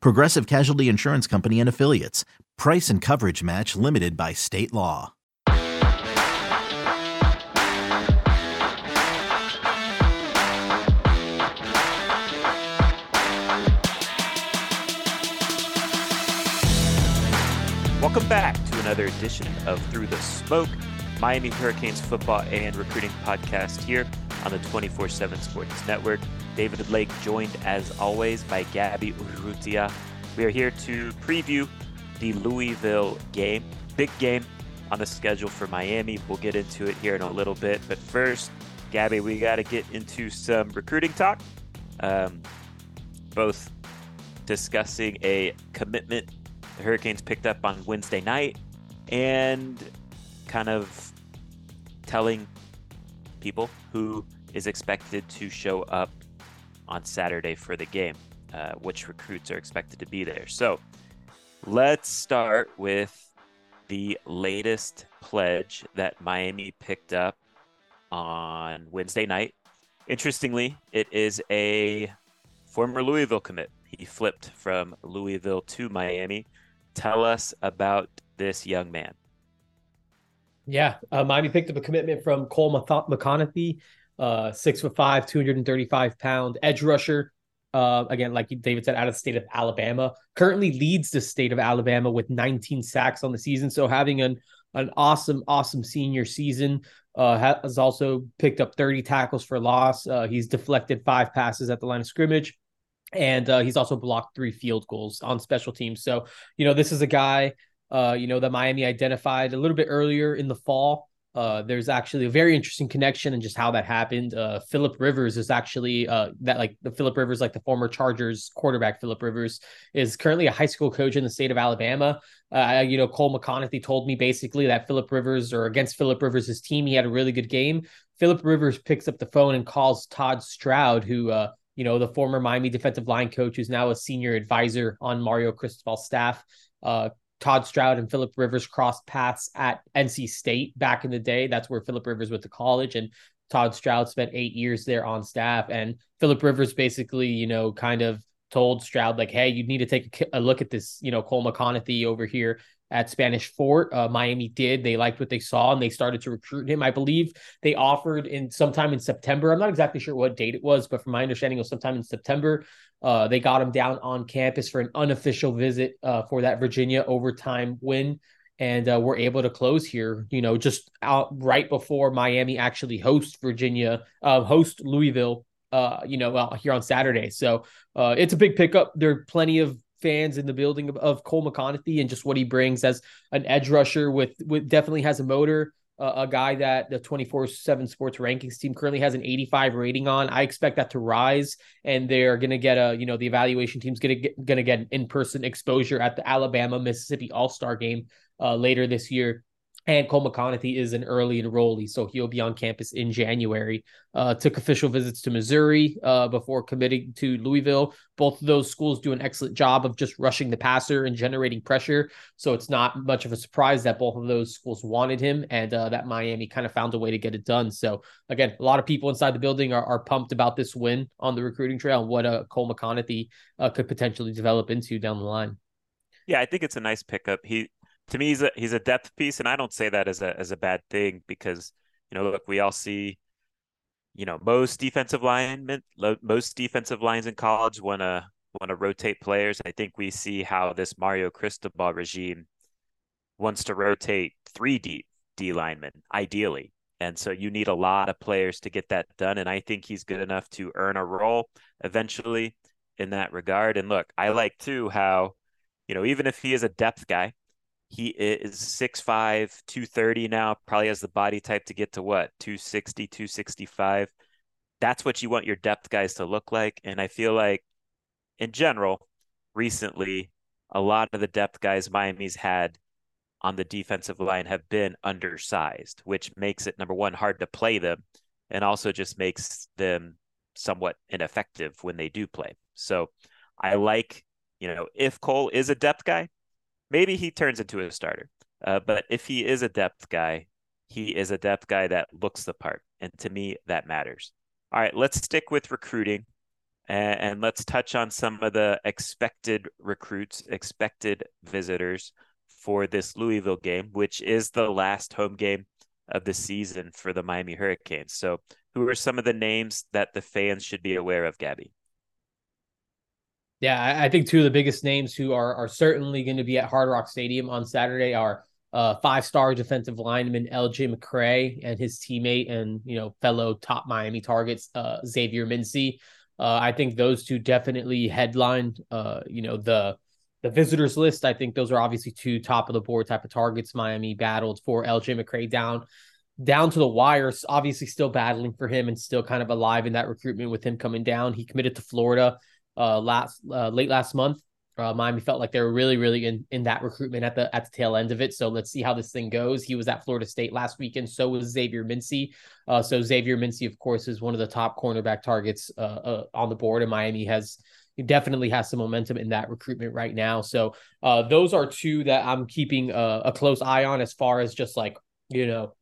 Progressive Casualty Insurance Company and Affiliates. Price and coverage match limited by state law. Welcome back to another edition of Through the Smoke, Miami Hurricanes football and recruiting podcast here on the 24 7 Sports Network. David Lake joined as always by Gaby Urrutia. We are here to preview the Louisville game. Big game on the schedule for Miami. We'll get into it here in a little bit. But first, Gabby, we got to get into some recruiting talk. Um, both discussing a commitment the Hurricanes picked up on Wednesday night and kind of telling people who is expected to show up on Saturday for the game, uh, which recruits are expected to be there. So let's start with the latest pledge that Miami picked up on Wednesday night. Interestingly, it is a former Louisville commit. He flipped from Louisville to Miami. Tell us about this young man. Yeah, uh, Miami picked up a commitment from Cole McConathy, uh, six foot five, 235 pound edge rusher. Uh, again, like David said, out of the state of Alabama, currently leads the state of Alabama with 19 sacks on the season. So having an an awesome, awesome senior season. Uh, has also picked up 30 tackles for loss. Uh, he's deflected five passes at the line of scrimmage, and uh, he's also blocked three field goals on special teams. So you know this is a guy uh, you know, that Miami identified a little bit earlier in the fall. Uh, there's actually a very interesting connection and just how that happened. Uh, Philip Rivers is actually uh, that like the Philip Rivers, like the former Chargers quarterback Philip Rivers, is currently a high school coach in the state of Alabama. Uh, you know, Cole McConathy told me basically that Philip Rivers or against Philip Rivers' team, he had a really good game. Philip Rivers picks up the phone and calls Todd Stroud, who uh, you know, the former Miami defensive line coach, who's now a senior advisor on Mario Cristobal's staff. Uh, Todd Stroud and Philip Rivers crossed paths at NC State back in the day. That's where Philip Rivers went to college, and Todd Stroud spent eight years there on staff. And Philip Rivers basically, you know, kind of told Stroud like, "Hey, you need to take a, look at this, you know, Cole McConathy over here at Spanish Fort. Uh, Miami did. They liked what they saw and they started to recruit him. I believe they offered in sometime in September. I'm not exactly sure what date it was, but from my understanding, it was sometime in September. Uh, they got him down on campus for an unofficial visit uh, for that Virginia overtime win. And uh, we're able to close here, you know, just out right before Miami actually hosts Virginia, uh, host Louisville, uh, you know, well, here on Saturday. So uh, it's a big pickup. There are plenty of fans in the building of, of Cole McConathy and just what he brings as an edge rusher with with definitely has a motor uh, a guy that the 24/7 Sports Rankings team currently has an 85 rating on. I expect that to rise, and they're going to get a you know the evaluation team's going to get going to get in person exposure at the Alabama Mississippi All Star game uh, later this year. And Cole McConathy is an early enrollee, so he'll be on campus in January. Uh, took official visits to Missouri uh, before committing to Louisville. Both of those schools do an excellent job of just rushing the passer and generating pressure. So it's not much of a surprise that both of those schools wanted him and uh, that Miami kind of found a way to get it done. So again, a lot of people inside the building are, are pumped about this win on the recruiting trail and what uh, Cole McConathy uh, could potentially develop into down the line. Yeah, I think it's a nice pickup. He to me he's a he's a depth piece, and I don't say that as a as a bad thing because you know look we all see you know most defensive linemen most defensive lines in college want to want to rotate players. I think we see how this Mario Cristobal regime wants to rotate three D D linemen ideally. And so you need a lot of players to get that done. And I think he's good enough to earn a role eventually in that regard. And look, I like too how, you know, even if he is a depth guy, he is 6'5, 230 now, probably has the body type to get to what, 260, 265. That's what you want your depth guys to look like. And I feel like in general, recently, a lot of the depth guys Miami's had on the defensive line have been undersized, which makes it number one hard to play them and also just makes them somewhat ineffective when they do play. So I like, you know, if Cole is a depth guy, maybe he turns into a starter. Uh, but if he is a depth guy, he is a depth guy that looks the part. And to me, that matters. All right, let's stick with recruiting and, and let's touch on some of the expected recruits, expected visitors for this Louisville game, which is the last home game of the season for the Miami Hurricanes. So, who are some of the names that the fans should be aware of, Gaby? Yeah, I think two of the biggest names who are are certainly going to be at Hard Rock Stadium on Saturday are uh, five-star defensive lineman L.J. McCray and his teammate and you know fellow top Miami targets uh, Xavier Mincy. Uh, I think those two definitely headline. Uh, you know the the visitors list. I think those are obviously two top of the board type of targets. Miami battled for L.J. McCray down down to the wires. Obviously, still battling for him and still kind of alive in that recruitment with him coming down. He committed to Florida uh, last uh, late last month. Uh, Miami felt like they were really, really in in that recruitment at the at the tail end of it. So let's see how this thing goes. He was at Florida State last weekend. So was Xavier Mincy. Uh, so Xavier Mincy, of course, is one of the top cornerback targets uh, uh, on the board, and Miami has definitely has some momentum in that recruitment right now. So uh, those are two that I'm keeping a, a close eye on as far as just like you know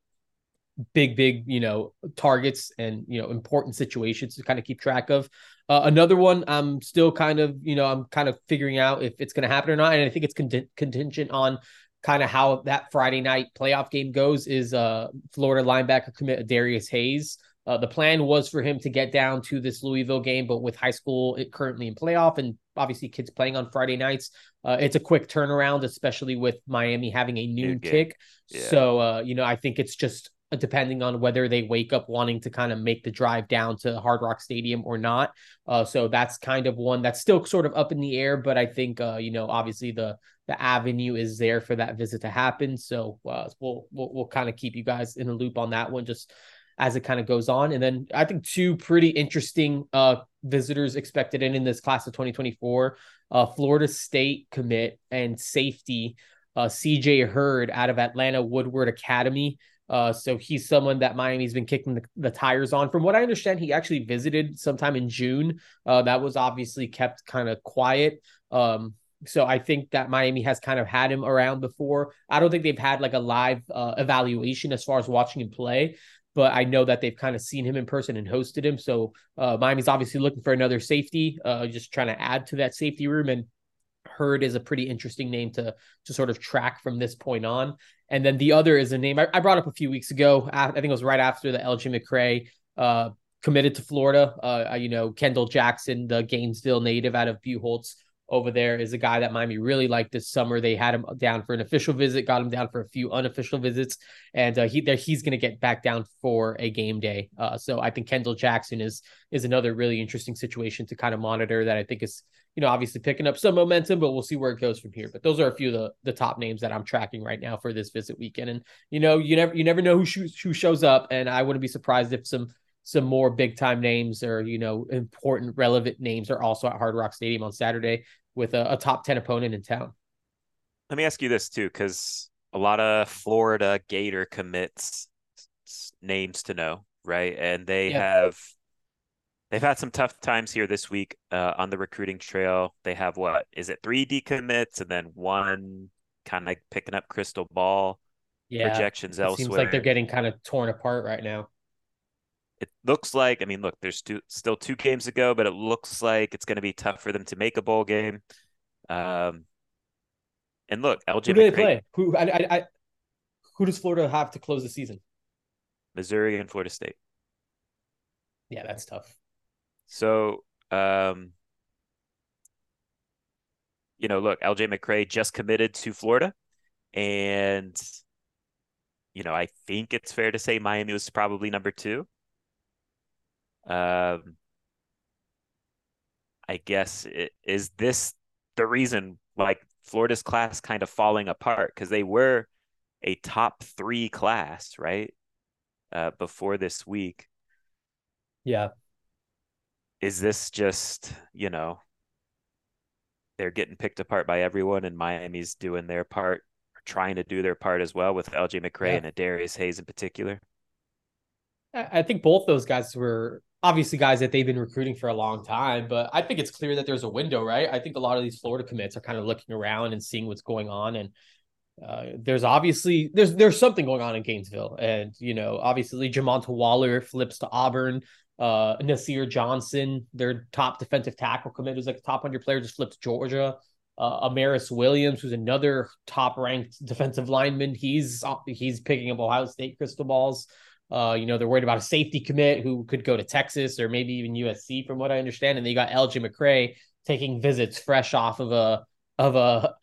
big big you know targets and you know important situations to kind of keep track of uh, another one i'm still kind of you know i'm kind of figuring out if it's going to happen or not and i think it's cont- contingent on kind of how that friday night playoff game goes is uh florida linebacker commit darius hayes uh, the plan was for him to get down to this Louisville game, but with high school currently in playoff and obviously kids playing on Friday nights, uh, it's a quick turnaround, especially with Miami having a noon kick. Yeah. So, uh, you know, I think it's just depending on whether they wake up wanting to kind of make the drive down to Hard Rock Stadium or not. Uh, so that's kind of one that's still sort of up in the air, but I think uh, you know obviously the the avenue is there for that visit to happen. So uh, we'll we'll, we'll kind of keep you guys in the loop on that one just as it kind of goes on. And then I think two pretty interesting uh, visitors expected in in this class of 2024, uh, Florida State commit and safety. Uh, CJ Hurd out of Atlanta Woodward Academy. Uh, so he's someone that Miami's been kicking the, the, tires on. From what I understand, he actually visited sometime in June. Uh, that was obviously kept kind of quiet. Um, so I think that Miami has kind of had him around before. I don't think they've had like a live uh, evaluation as far as watching him play, but I know that they've kind of seen him in person and hosted him. So uh, Miami's obviously looking for another safety, uh, just trying to add to that safety room. And Hurd is a pretty interesting name to to sort of track from this point on. And then the other is a name I, I brought up a few weeks ago. I think it was right after the LJ McCray uh, committed to Florida. Uh, you know, Kendall Jackson, the Gainesville native out of Buchholz over there, is a guy that Miami really liked this summer. They had him down for an official visit, got him down for a few unofficial visits, and uh, he there he's going to get back down for a game day. Uh, so I think Kendall Jackson is is another really interesting situation to kind of monitor that I think is you know, obviously picking up some momentum, but we'll see where it goes from here. But those are a few of the, the top names that I'm tracking right now for this visit weekend. And you know, you never you never know who sh- who shows up, and I wouldn't be surprised if some some more big time names or you know important relevant names are also at Hard Rock Stadium on Saturday with a, a top ten opponent in town. Let me ask you this too, because a lot of Florida Gator commits names to know, right? And they yeah. have they've had some tough times here this week uh, on the recruiting trail. They have what is it three decommits and then one kind of picking up crystal ball yeah, projections it elsewhere. Seems like they're getting kind of torn apart right now. It looks like I mean, look, there's two, still two games to go, but it looks like it's going to be tough for them to make a bowl game. Um, and look, LJ. Who do they play? Who I, I, I, who does Florida have to close the season? Missouri and Florida State. Yeah, that's tough. So, um, you know, look, LJ McCray just committed to Florida, and you know, I think it's fair to say Miami was probably number two. Um, I guess it, is this the reason like Florida's class kind of falling apart because they were a top three class, right? Uh, before this week. Yeah. Is this just, you know, they're getting picked apart by everyone and Miami's doing their part, trying to do their part as well with LJ McCray yeah. and Darius Hayes in particular? I think both those guys were obviously guys that they've been recruiting for a long time, but I think it's clear that there's a window, right? I think a lot of these Florida commits are kind of looking around and seeing what's going on and uh, there's obviously there's there's something going on in Gainesville, and you know obviously Jamonta Waller flips to Auburn. Uh, Nasir Johnson, their top defensive tackle commit, who's like a top hundred player, just flipped Georgia. Uh, Amaris Williams, who's another top ranked defensive lineman, he's he's picking up Ohio State crystal balls. Uh, you know, they're worried about a safety commit who could go to Texas or maybe even USC, from what I understand. And they got LJ McCray taking visits fresh off of a of a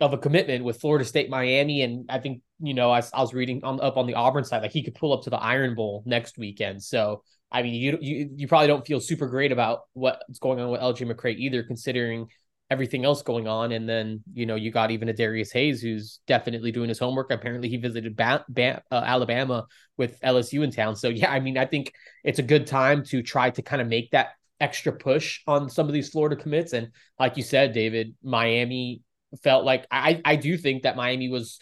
of a commitment with Florida State, Miami, and I think you know I, I was reading on up on the Auburn side like he could pull up to the Iron Bowl next weekend. So I mean, you you you probably don't feel super great about what's going on with LJ McCray either, considering everything else going on. And then, you know, you got even a Darius Hayes who's definitely doing his homework. Apparently, he visited ba- ba- uh, Alabama with LSU in town. So, yeah, I mean, I think it's a good time to try to kind of make that extra push on some of these Florida commits. And like you said, David, Miami felt like I, I do think that Miami was.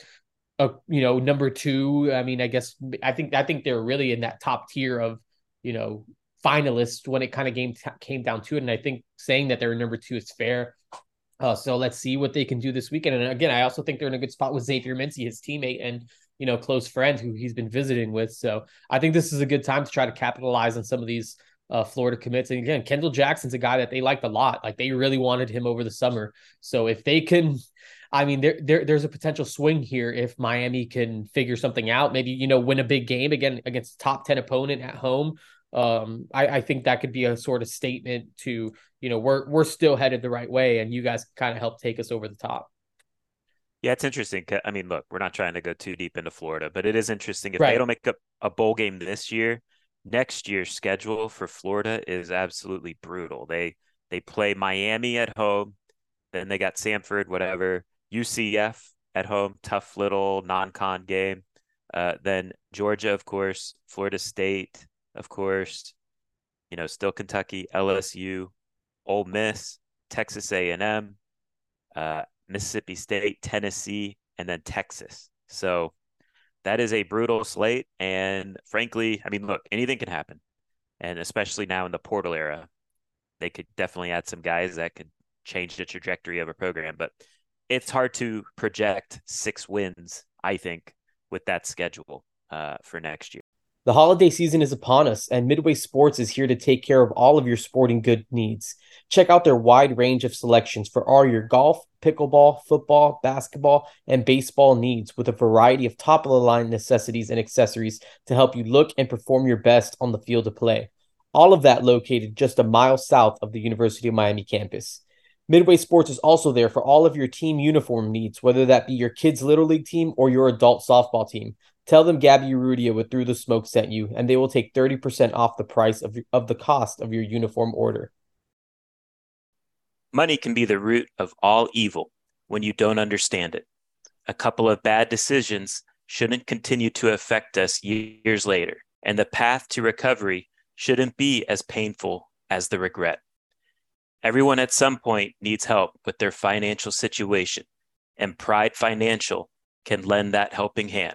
A, you know, number two. I mean, I guess I think I think they're really in that top tier of, you know, finalists when it kind of game t- came down to it. And I think saying that they're number two is fair. Uh, so let's see what they can do this weekend. And again, I also think they're in a good spot with Xavier Mincy, his teammate and you know close friend who he's been visiting with. So I think this is a good time to try to capitalize on some of these uh, Florida commits. And again, Kendall Jackson's a guy that they liked a lot. Like they really wanted him over the summer. So if they can, I mean, there, there there's a potential swing here if Miami can figure something out. Maybe you know win a big game again against top ten opponent at home um, I, I think that could be a sort of statement to you know we're we're still headed the right way, and you guys kind of help take us over the top. Yeah, it's interesting. I mean, look, we're not trying to go too deep into Florida, but it is interesting if right. they don't make up a bowl game this year. Next year's schedule for Florida is absolutely brutal. They they play Miami at home, then they got Samford, whatever, UCF at home, tough little non-con game. Uh, then Georgia, of course, Florida State, of course, you know, still Kentucky, LSU, Ole Miss, Texas A&M, uh, Mississippi State, Tennessee, and then Texas. So that is a brutal slate. And frankly, I mean, look, anything can happen. And especially now in the portal era, they could definitely add some guys that could change the trajectory of a program. But it's hard to project six wins, I think, with that schedule uh, for next year. The holiday season is upon us, and Midway Sports is here to take care of all of your sporting good needs. Check out their wide range of selections for all your golf, pickleball, football, basketball, and baseball needs with a variety of top of the line necessities and accessories to help you look and perform your best on the field of play. All of that located just a mile south of the University of Miami campus. Midway Sports is also there for all of your team uniform needs, whether that be your kids' Little League team or your adult softball team. Tell them Gaby Urrutia with Through the Smoke sent you, and they will take 30% off the price of, of the cost of your uniform order. Money can be the root of all evil when you don't understand it. A couple of bad decisions shouldn't continue to affect us years later, and the path to recovery shouldn't be as painful as the regret. Everyone at some point needs help with their financial situation, and Pride Financial can lend that helping hand.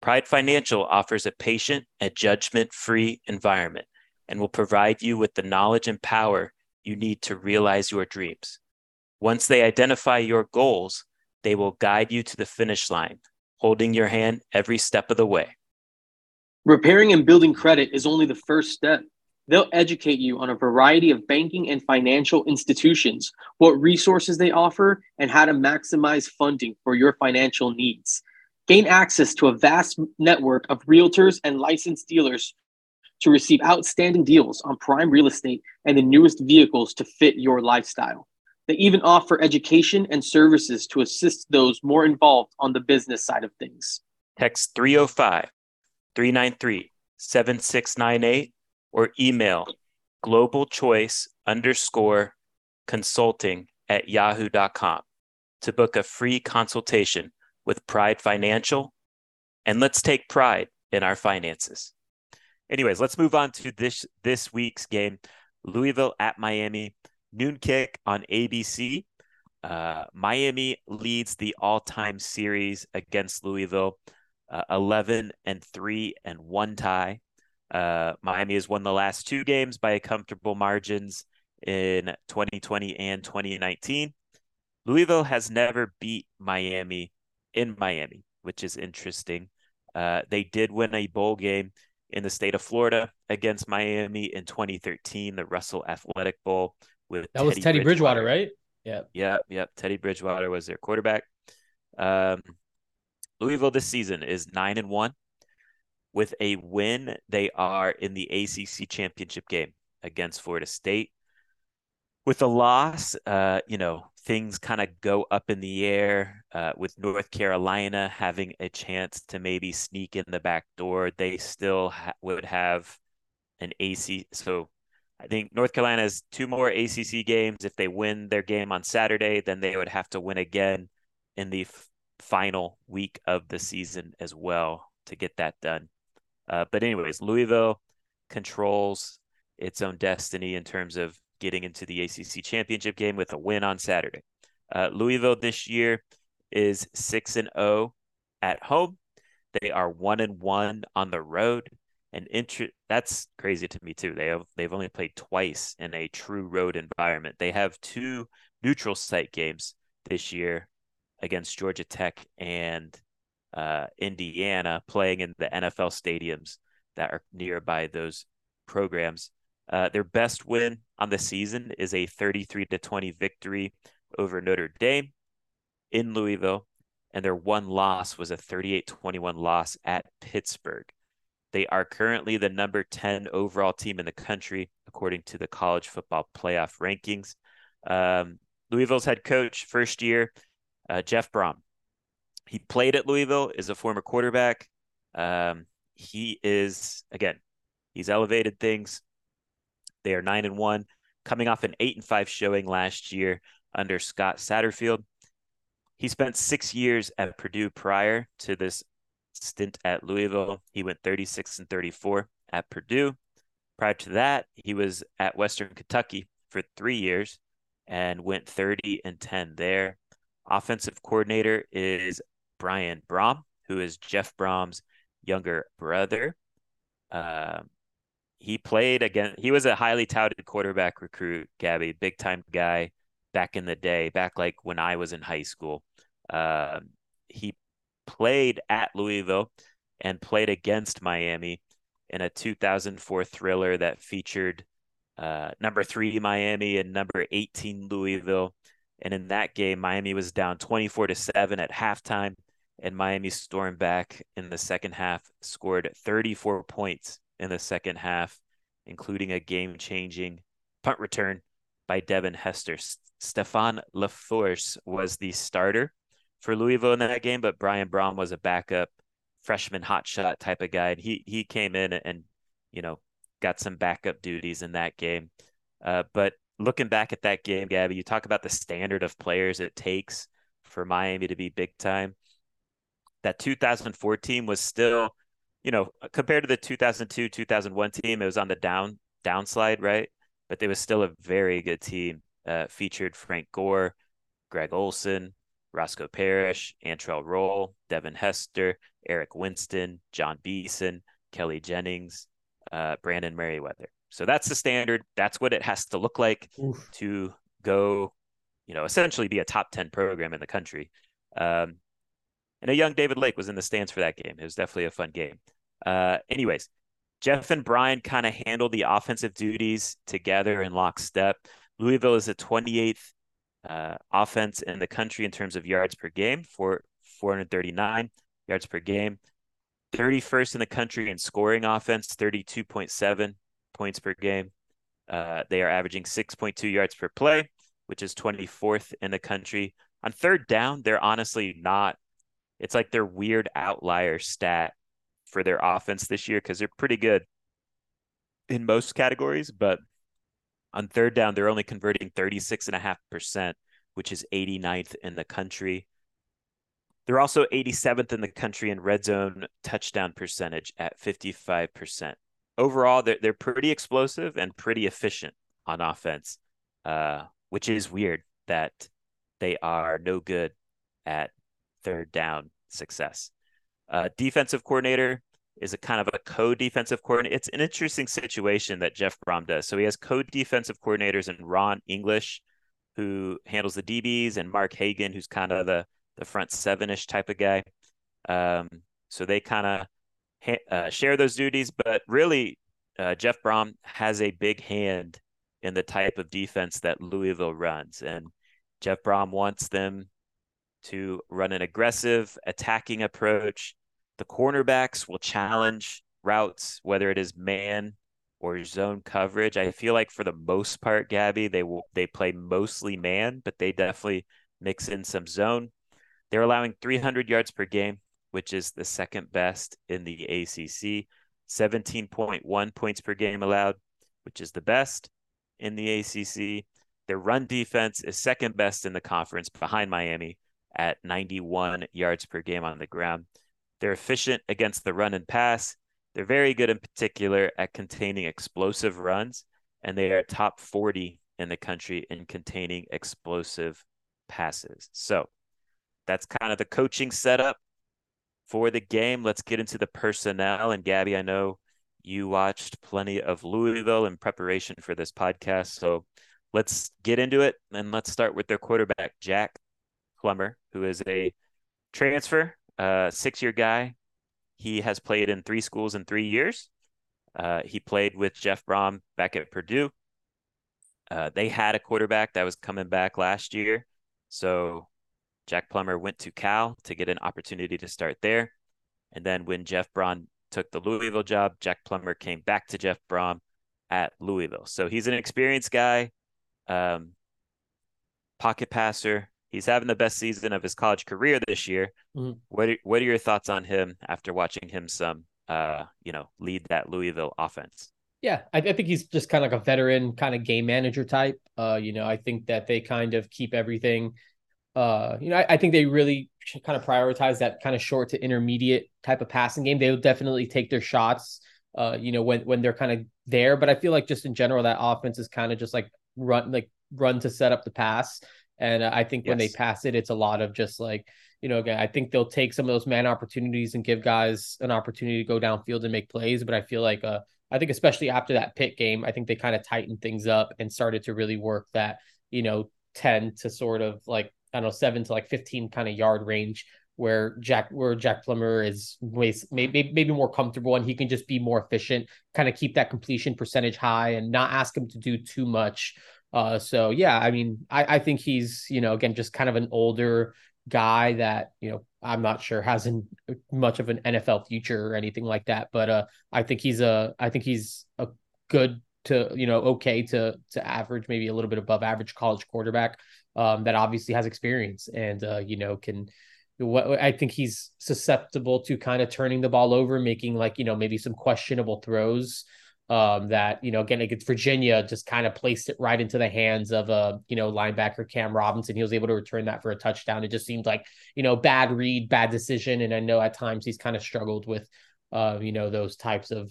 Pride Financial offers a patient and judgment free environment and will provide you with the knowledge and power you need to realize your dreams. Once they identify your goals, they will guide you to the finish line, holding your hand every step of the way. Repairing and building credit is only the first step. They'll educate you on a variety of banking and financial institutions, what resources they offer, and how to maximize funding for your financial needs. Gain access to a vast network of realtors and licensed dealers to receive outstanding deals on prime real estate and the newest vehicles to fit your lifestyle. They even offer education and services to assist those more involved on the business side of things. Text 305 393 7698 or email global choice underscore consulting at yahoo.com to book a free consultation with Pride Financial. And let's take pride in our finances. Anyways, let's move on to this this week's game. Louisville at Miami, noon kick on ABC. Uh, Miami leads the all-time series against Louisville, uh, 11 and 3 and 1 tie. Uh, Miami has won the last two games by comfortable margins in 2020 and 2019. Louisville has never beat Miami in Miami, which is interesting. Uh, they did win a bowl game in the state of Florida against Miami in 2013, the Russell Athletic Bowl. With that Teddy was Teddy Bridgewater, Bridgewater right? Yeah. Yeah. Yep. Teddy Bridgewater was their quarterback. Um, Louisville this season is nine and one. With a win, they are in the ACC championship game against Florida State. With a loss, uh, you know, things kind of go up in the air uh, with North Carolina having a chance to maybe sneak in the back door. They still ha- would have an AC. So I think North Carolina has two more ACC games. If they win their game on Saturday, then they would have to win again in the f- final week of the season as well to get that done. Uh, but, anyways, Louisville controls its own destiny in terms of getting into the ACC championship game with a win on Saturday. Uh, Louisville this year is six and zero oh at home. They are one and one on the road, and that's crazy to me too. They have they've only played twice in a true road environment. They have two neutral site games this year against Georgia Tech and uh, Indiana, playing in the NFL stadiums that are nearby those programs. Uh, their best win on the season is a 33 to 20 victory over Notre Dame in Louisville, and their one loss was a 38 21 loss at Pittsburgh. They are currently the number 10 overall team in the country, according to the college football playoff rankings. Um, Louisville's head coach, first year, uh, Jeff Brohm. He played at Louisville, is a former quarterback. Um, he is, again, he's elevated things they are nine and one, coming off an eight and five showing last year under Scott Satterfield. He spent six years at Purdue prior to this stint at Louisville. He went 36 and 34 at Purdue. Prior to that, he was at Western Kentucky for three years and went 30 and 10 there. Offensive coordinator is Brian Brohm, who is Jeff Brohm's younger brother. Uh, he played again. He was a highly touted quarterback recruit, Gaby, big time guy back in the day, back like when I was in high school. Uh, he played at Louisville and played against Miami in a 2004 thriller that featured uh, number three Miami and number 18 Louisville. And in that game, Miami was down 24 to seven at halftime, and Miami stormed back in the second half, scored 34 points in the second half, including a game changing punt return by Devin Hester. Stefan LeFors was the starter for Louisville in that game, but Brian Brohm was a backup freshman hotshot type of guy. And he, he came in and, you know, got some backup duties in that game. Uh, but looking back at that game, Gaby, you talk about the standard of players it takes for Miami to be big time. That 2014 was still, you know, compared to the 2002 2001 team, it was on the down downslide, right? But they was still a very good team. Uh, featured Frank Gore, Greg Olsen, Roscoe Parrish, Antrel Rolle, Devin Hester, Eric Winston, Jon Beason, Kelly Jennings, uh, Brandon Meriweather. So that's the standard. That's what it has to look like Oof. to go, you know, essentially be a top 10 program in the country. Um, and a young David Lake was in the stands for that game. It was definitely a fun game. Uh, anyways, Jeff and Brian kind of handled the offensive duties together in lockstep. Louisville is the 28th uh, offense in the country in terms of yards per game, for 439 yards per game. 31st in the country in scoring offense, 32.7 points per game. Uh, they are averaging 6.2 yards per play, which is 24th in the country. On third down, they're honestly not. It's like their weird outlier stat for their offense this year because they're pretty good in most categories, but on third down, they're only converting 36.5%, which is 89th in the country. They're also 87th in the country in red zone touchdown percentage at 55%. Overall, they're, they're pretty explosive and pretty efficient on offense, uh, which is weird that they are no good at third down success. Uh, defensive coordinator is a kind of a co-defensive coordinator. It's an interesting situation that Jeff Brohm does. So he has co-defensive coordinators in Ron English, who handles the DBs, and Mark Hagen, who's kind of the the front seven-ish type of guy. Um, so they kind of ha- uh, share those duties, but really, uh, Jeff Brohm has a big hand in the type of defense that Louisville runs, and Jeff Brohm wants them to run an aggressive attacking approach the cornerbacks will challenge routes, whether it is man or zone coverage. I feel like for the most part, Gaby, they will they play mostly man, but they definitely mix in some zone. They're allowing 300 yards per game, which is the second best in the ACC. 17.1 points per game allowed, which is the best in the ACC. Their run defense is second best in the conference behind Miami at 91 yards per game on the ground. They're efficient against the run and pass. They're very good in particular at containing explosive runs, and they are top 40 in the country in containing explosive passes. So that's kind of the coaching setup for the game. Let's get into the personnel. And Gaby, I know you watched plenty of Louisville in preparation for this podcast. So let's get into it. And let's start with their quarterback, Jack Plummer, who is a transfer uh, six year guy. He has played in three schools in three years. Uh, he played with Jeff Brohm back at Purdue. Uh, they had a quarterback that was coming back last year. So Jack Plummer went to Cal to get an opportunity to start there. And then when Jeff Brohm took the Louisville job, Jack Plummer came back to Jeff Brohm at Louisville. So he's an experienced guy, um, pocket passer, he's having the best season of his college career this year. Mm-hmm. What are, what are your thoughts on him after watching him some uh you know lead that Louisville offense? Yeah, I, I think he's just kind of like a veteran kind of game manager type. Uh, you know, I think that they kind of keep everything. Uh, you know, I, I think they really kind of prioritize that kind of short to intermediate type of passing game. They will definitely take their shots. Uh, you know, when when they're kind of there, but I feel like just in general that offense is kind of just like run like run to set up the pass. And uh, I think yes. when they pass it, it's a lot of just like, you know, again, I think they'll take some of those man opportunities and give guys an opportunity to go downfield and make plays. But I feel like, uh, I think especially after that Pitt game, I think they kind of tightened things up and started to really work that, you know, 10 to sort of like, I don't know, seven to like 15 kind of yard range where Jack where Jack Plummer is maybe maybe more comfortable and he can just be more efficient, kind of keep that completion percentage high and not ask him to do too much uh, so yeah, I mean, I, I think he's, you know, again, just kind of an older guy that, you know, I'm not sure hasn't much of an NFL future or anything like that. But uh, I think he's a, I think he's a good to, you know, okay to to average, maybe a little bit above average college quarterback um, that obviously has experience and uh, you know can. What I think he's susceptible to kind of turning the ball over, making like you know maybe some questionable throws Um, that you know, again against Virginia, just kind of placed it right into the hands of a you know linebacker Cam Robinson. He was able to return that for a touchdown. It just seemed like you know bad read, bad decision, and I know at times he's kind of struggled with uh, you know those types of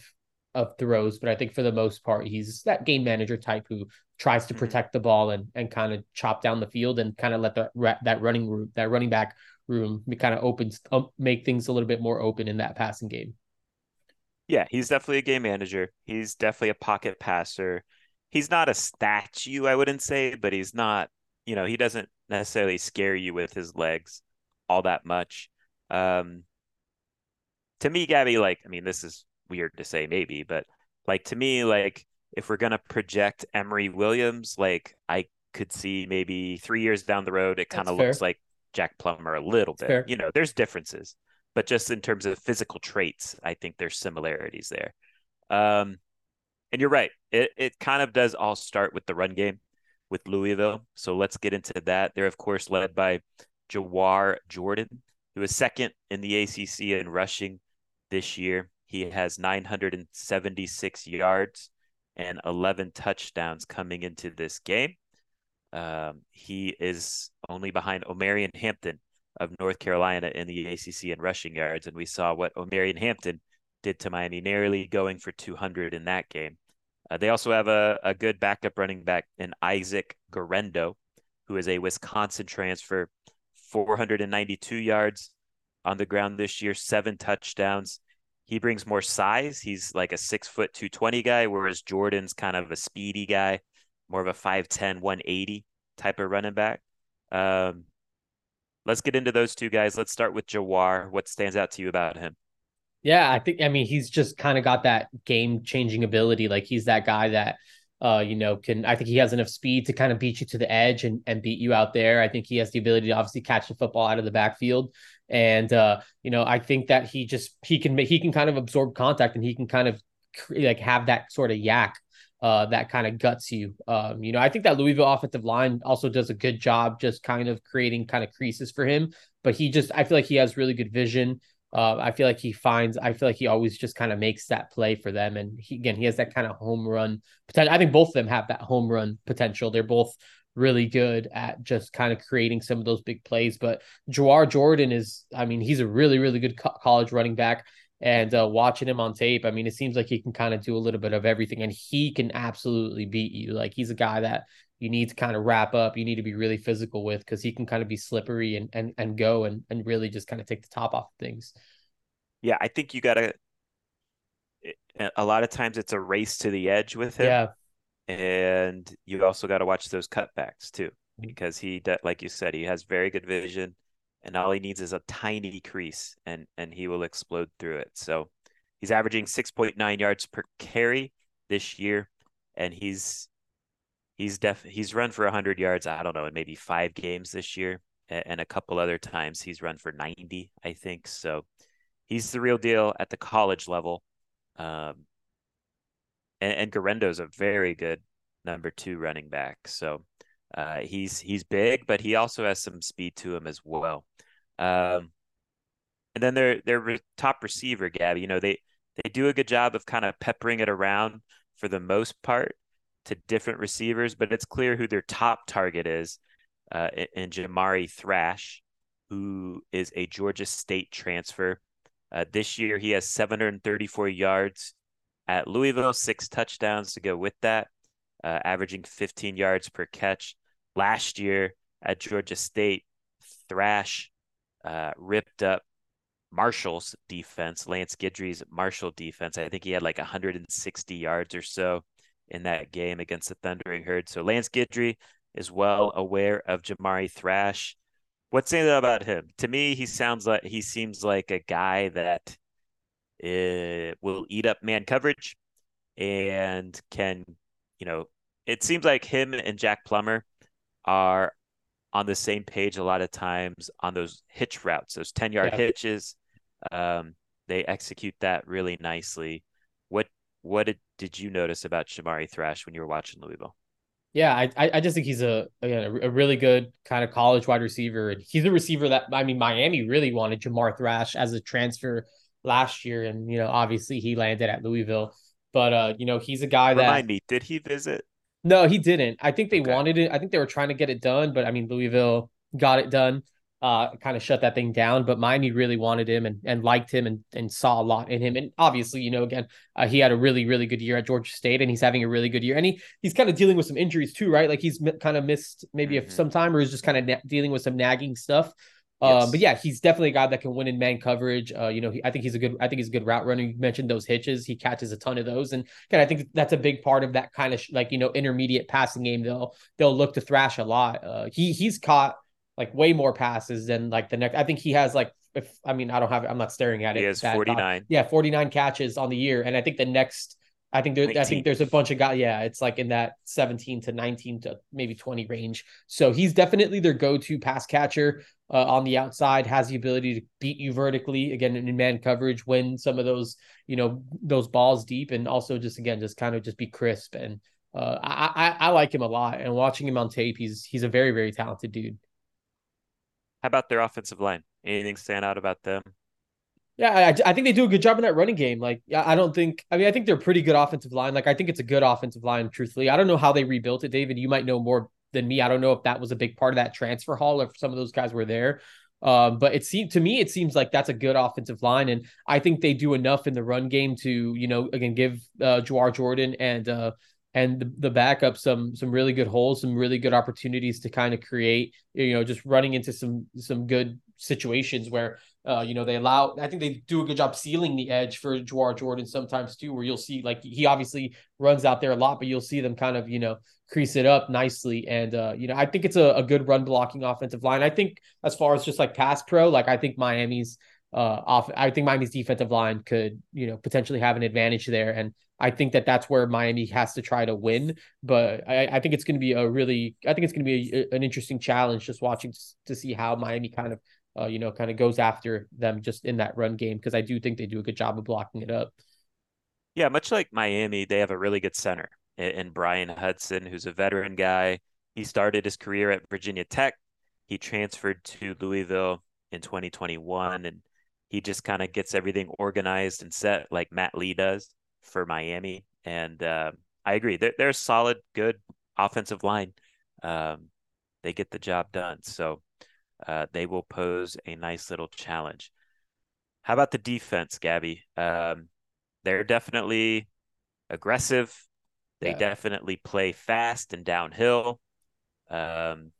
of throws, but I think for the most part, he's that game manager type who tries to mm-hmm. protect the ball and and kind of chop down the field and kind of let the that running room that running back room be kind of opens um, make things a little bit more open in that passing game. Yeah, he's definitely a game manager. He's definitely a pocket passer. He's not a statue, I wouldn't say, but he's not, you know, he doesn't necessarily scare you with his legs all that much. Um to me, Gaby, like, I mean, this is weird to say maybe, but like to me, like if we're gonna project Emory Williams, like I could see maybe three years down the road, it kind of looks like Jack Plummer a little bit. You know, there's differences, but just in terms of physical traits, I think there's similarities there. Um, and you're right. It it kind of does all start with the run game with Louisville. So let's get into that. They're of course led by Jawhar Jordan, who is second in the ACC in rushing this year. He has 976 yards and 11 touchdowns coming into this game. Um, he is only behind Omarion Hampton of North Carolina in the ACC in rushing yards, and we saw what Omarion Hampton did to Miami, nearly going for 200 in that game. Uh, they also have a, a good backup running back in Isaac Guerendo, who is a Wisconsin transfer, 492 yards on the ground this year, seven touchdowns. He brings more size. He's like a six foot 220 guy, whereas Jordan's kind of a speedy guy, more of a 5'10, 180 type of running back. Um, let's get into those two guys. Let's start with Jawhar. What stands out to you about him? Yeah, I think I mean he's just kind of got that game changing ability. Like he's that guy that uh, you know, can I think he has enough speed to kind of beat you to the edge and, and beat you out there. I think he has the ability to obviously catch the football out of the backfield. And uh, you know, I think that he just he can he can kind of absorb contact and he can kind of like have that sort of YAC uh, that kind of guts you. Um, you know, I think that Louisville offensive line also does a good job just kind of creating kind of creases for him. But he just, I feel like he has really good vision. Uh, I feel like he finds, I feel like he always just kind of makes that play for them. And he, again, he has that kind of home run potential. I think both of them have that home run potential. They're both really good at just kind of creating some of those big plays. But Jawhar Jordan is, I mean, he's a really, really good co- college running back. And uh, watching him on tape, I mean, it seems like he can kind of do a little bit of everything, and he can absolutely beat you. Like he's a guy that you need to kind of wrap up. You need to be really physical with because he can kind of be slippery and and and go and and really just kind of take the top off things. Yeah, I think you gotta. A lot of times it's a race to the edge with him. Yeah, and you also got to watch those cutbacks too, mm-hmm. because he, like you said, he has very good vision and all he needs is a tiny crease and and he will explode through it. So he's averaging 6.9 yards per carry this year and he's he's def he's run for 100 yards I don't know in maybe 5 games this year and a couple other times he's run for 90 I think. So he's the real deal at the college level. Um and, and Guerendo's a very good number 2 running back. So uh, he's he's big, but he also has some speed to him as well. Um, and then their their top receiver, Gaby, you know they they do a good job of kind of peppering it around for the most part to different receivers, but it's clear who their top target is uh, in Jamari Thrash, who is a Georgia State transfer. Uh, this year, he has 734 yards at Louisville, six touchdowns to go with that uh, averaging 15 yards per catch. Last year at Georgia State, Thrash uh, ripped up Marshall's defense, Lance Guidry's Marshall defense. I think he had like 160 yards or so in that game against the Thundering Herd. So Lance Guidry is well aware of Jamari Thrash. What's saying about him? To me, he sounds like he seems like a guy that uh, will eat up man coverage and can you know, it seems like him and Jack Plummer are on the same page a lot of times on those hitch routes, those 10 yard yeah. hitches. Um, they execute that really nicely. What what did, did you notice about Jamari Thrash when you were watching Louisville? Yeah, I I just think he's a again a really good kind of college wide receiver, and he's a receiver that I mean Miami really wanted Jamar Thrash as a transfer last year, and you know obviously he landed at Louisville. But uh, you know, he's a guy that remind me, did he visit? No, he didn't. I think they Okay. wanted it. I think they were trying to get it done, but I mean, Louisville got it done. Uh, kind of shut that thing down. But Miami really wanted him and, and liked him and and saw a lot in him. And obviously, you know, again, uh, he had a really really good year at Georgia State, and he's having a really good year. And he he's kind of dealing with some injuries too, right? Like he's mi- kind of missed maybe Mhm. if some time, or is just kind of na- dealing with some nagging stuff. Um, Yes. but yeah, he's definitely a guy that can win in man coverage. Uh, you know, he, I think he's a good. I think he's a good route runner. You mentioned those hitches; he catches a ton of those, and again, I think that's a big part of that kind of sh- like you know intermediate passing game. They'll they'll look to thrash a lot. Uh, he he's caught like way more passes than like the next. I think he has like if I mean I don't have. I'm not staring at it. He has 49. yeah, 49 catches on the year, and I think the next. I think there, I think there's a bunch of guys. Yeah, it's like in that 17 to 19 to maybe 20 range. So he's definitely their go-to pass catcher uh, on the outside. Has the ability to beat you vertically again in man coverage, win some of those you know those balls deep, and also just again just kind of just be crisp. And uh, I, I I like him a lot. And watching him on tape, he's he's a very very talented dude. How about their offensive line? Anything stand out about them? Yeah, I, I think they do a good job in that running game. Like, I don't think. I mean, I think they're a pretty good offensive line. Like, I think it's a good offensive line. Truthfully, I don't know how they rebuilt it, David. You might know more than me. I don't know if that was a big part of that transfer haul, or if some of those guys were there. Um, but it seemed to me, it seems like that's a good offensive line, and I think they do enough in the run game to, you know, again give uh, Jordan and uh, and the, the backup some some really good holes, some really good opportunities to kind of create, you know, just running into some some good situations where uh, you know, they allow. I think they do a good job sealing the edge for Jawhar Jordan sometimes too, where you'll see like he obviously runs out there a lot, but you'll see them kind of you know crease it up nicely. And uh, you know, I think it's a, a good run blocking offensive line. I think as far as just like pass pro, like I think Miami's uh off. I think Miami's defensive line could you know potentially have an advantage there, and I think that that's where Miami has to try to win. But I, I think it's going to be a really, I think it's going to be a, an interesting challenge just watching to see how Miami kind of uh, you know, kind of goes after them just in that run game because I do think they do a good job of blocking it up. Yeah, much like Miami, they have a really good center in, Bryan Hudson, who's a veteran guy. He started his career at Virginia Tech. He transferred to Louisville in 2021, and he just kind of gets everything organized and set like Matt Lee does for Miami. And uh, I agree, they're, they're a solid, good offensive line. Um, they get the job done. So uh, they will pose a nice little challenge. How about the defense, Gaby? Um, they're definitely aggressive. They Yeah. definitely play fast and downhill. Um,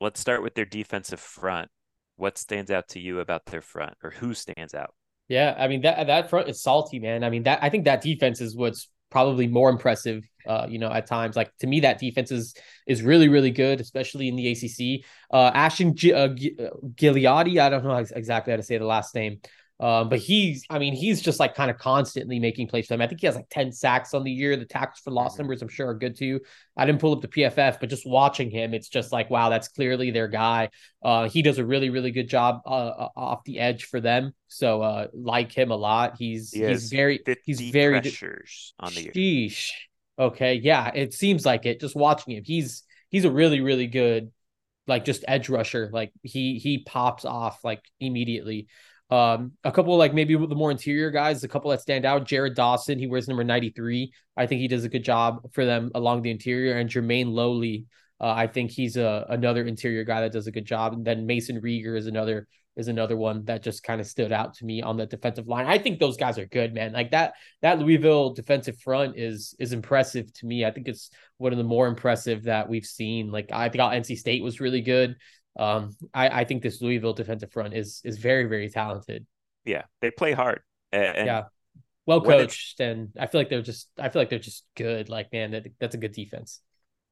let's start with their defensive front. What stands out to you about their front, or who stands out? Yeah, I mean that that front is salty, man. I mean that I think that defense is what's probably more impressive. Uh, you know, at times, like to me, that defense is is really really good, especially in the ACC. Uh, Ashton G- uh, G- uh, Gigliotti, I don't know exactly how to say the last name. Um, but he's, I mean, he's just like kind of constantly making plays for them. I think he has like 10 sacks on the year. The tackles for loss Mhm. numbers, I'm sure, are good too. I didn't pull up the PFF, but just watching him, it's just like, wow, that's clearly their guy. Uh, he does a really, really good job uh, uh, off the edge for them. So, uh, like him a lot. He's He he's very he's very pressures on the year. Sheesh. Okay, yeah, it seems like it. Just watching him, he's he's a really, really good, like just edge rusher. Like he he pops off like immediately. Um, a couple like maybe the more interior guys, a couple that stand out. Jared Dawson, he wears number 93. I think he does a good job for them along the interior. And Jermayne Lole, uh, I think he's a another interior guy that does a good job. And then Mason Reiger is another is another one that just kind of stood out to me on the defensive line. I think those guys are good, man. Like that that Louisville defensive front is is impressive to me. I think it's one of the more impressive that we've seen. Like I think NC State was really good. Um, I, I think this Louisville defensive front is is very very talented. Yeah, they play hard. And yeah, well coached, and I feel like they're just I feel like they're just good. Like man, that, that's a good defense.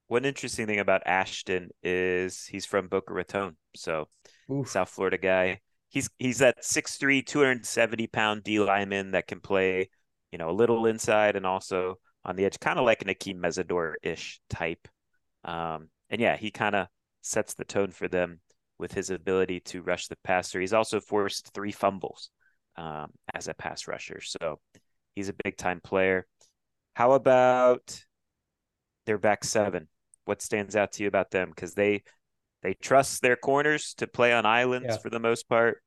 one interesting thing about Ashton is he's from Boca Raton, so Oof. South Florida guy. He's he's that 6'3", 270 pound D lineman that can play, you know, a little inside and also on the edge, kind of like an Akeem Mesidor ish type. Um, and yeah, he kind of sets the tone for them with his ability to rush the passer. He's also forced three fumbles um, as a pass rusher, so he's a big time player. How about their back seven? What stands out to you about them? Because they they trust their corners to play on islands Yeah. for the most part,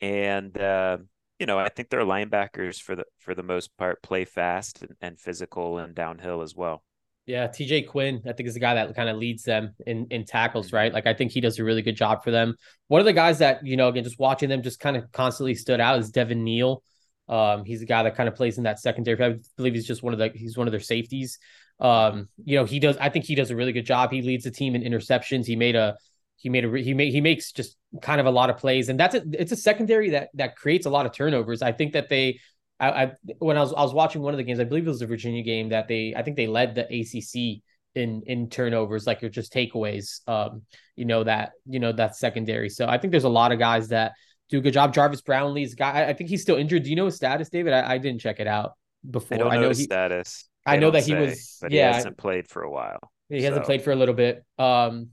and uh, you know, I think their linebackers for the for the most part play fast and, and physical and downhill as well. Yeah, TJ Quinn, I think is the guy that kind of leads them in in tackles, right? Like I think he does a really good job for them. One of the guys that, you know, again, just watching them just kind of constantly stood out is Devin Neal. Um, he's a guy that kind of plays in that secondary. I believe he's just one of the he's one of their safeties. Um, you know, he does I think he does a really good job. He leads the team in interceptions. He made a he made a he made he makes just kind of a lot of plays, and that's a it's a secondary that that creates a lot of turnovers. I think that they I, I, when I was I was watching one of the games, I believe it was the Virginia game that they I think they led the ACC in in turnovers, like or just takeaways. Um, you know that you know that secondary. So I think there's a lot of guys that do a good job. Jarvis Brownlee's guy, I, think he's still injured. Do you know his status, David? I, I didn't check it out before. I, don't know, know his he, status. They I know that he was, but yeah, he hasn't played for a while. He hasn't played for a little bit. Um,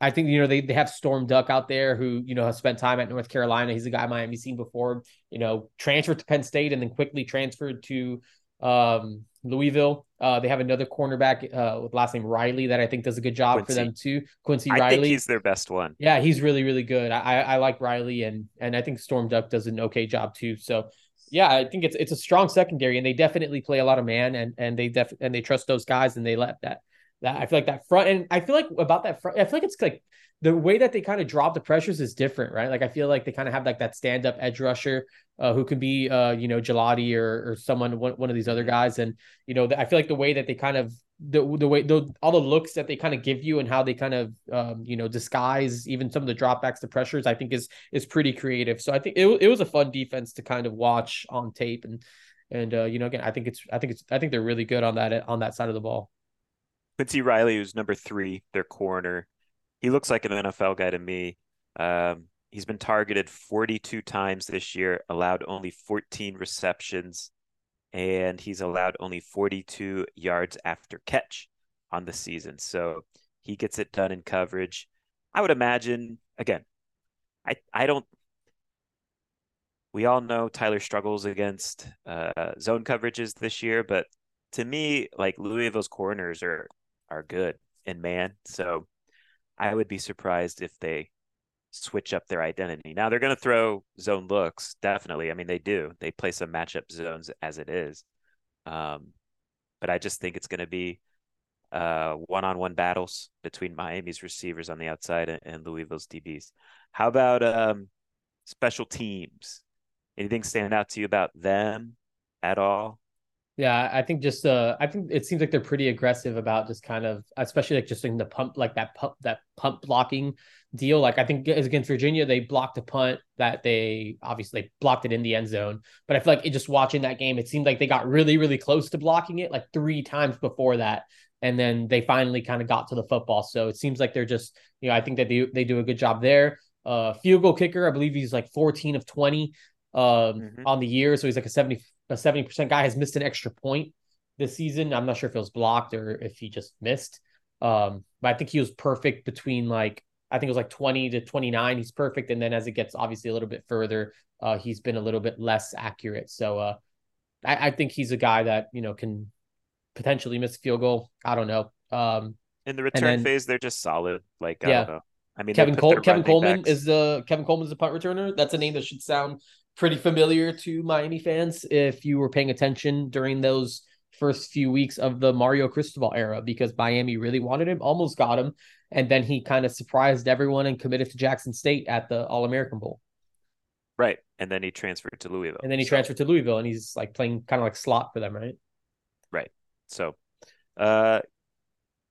I think you know they, they have Storm Duck out there who you know has spent time at North Carolina. He's a guy Miami seen before. You know, transferred to Penn State and then quickly transferred to um, Louisville. Uh, they have another cornerback uh, with last name Riley that I think does a good job Quincy. for them too. Quincy I Riley. he's their best one. Yeah, he's really really good. I, I like Riley and and I think Storm Duck does an okay job too. So yeah, I think it's it's a strong secondary and they definitely play a lot of man and and they def and they trust those guys and they let that that I feel like that front and I feel like about that front, I feel like it's like the way that they kind of drop the pressures is different, right? Like I feel like they kind of have like that stand up edge rusher uh, who can be uh, you know Gillotte or or someone one, one of these other guys, and you know I feel like the way that they kind of the the way the all the looks that they kind of give you and how they kind of um, you know disguise even some of the dropbacks, the pressures, I think is is pretty creative. So I think it it was a fun defense to kind of watch on tape and and uh, you know again I think it's I think it's I think they're really good on that on that side of the ball. Quincy Riley, who's number three, their corner. He looks like an NFL guy to me. Um, he's been targeted 42 times this year, allowed only 14 receptions, and he's allowed only 42 yards after catch on the season. So he gets it done in coverage. I would imagine, again, I, I don't we all know Tyler struggles against uh, zone coverages this year, but to me, like Louisville's corners are are good in man. So I would be surprised if they switch up their identity. Now they're going to throw zone looks, definitely. I mean, they do. They play some matchup zones as it is. Um, but I just think it's going to be uh, one-on-one battles between Miami's receivers on the outside and, and Louisville's DBs. How about um, special teams? Anything stand out to you about them at all? Yeah, I think just uh I think it seems like they're pretty aggressive about just kind of especially like just in the pump like that pump that pump blocking deal. Like I think against Virginia, they blocked a punt that they obviously blocked it in the end zone. But I feel like it, just watching that game, it seemed like they got really, really close to blocking it like three times before that. And then they finally kind of got to the football. So it seems like they're just, you know, I think that they they do a good job there. Uh field goal kicker, I believe he's like 14 of 20 um mm-hmm. on the year. So he's like a 70 a 70% guy has missed an extra point this season. I'm not sure if it was blocked or if he just missed. Um, but I think he was perfect between like I think it was like 20 to 29. He's perfect. And then as it gets obviously a little bit further, uh, he's been a little bit less accurate. So uh, I, I think he's a guy that, you know, can potentially miss a field goal. I don't know. Um, in the return then, phase, they're just solid. Like, I yeah. I mean, Kevin Cole, Kevin Coleman backs. is the Kevin Coleman's a punt returner. That's a name that should sound pretty familiar to Miami fans if you were paying attention during those first few weeks of the Mario Cristobal era because Miami really wanted him, almost got him, and then he kind of surprised everyone and committed to Jackson State at the All American Bowl. Right, and then he transferred to Louisville. And then he so. transferred to Louisville, and he's like playing kind of like slot for them, right? Right. So, uh,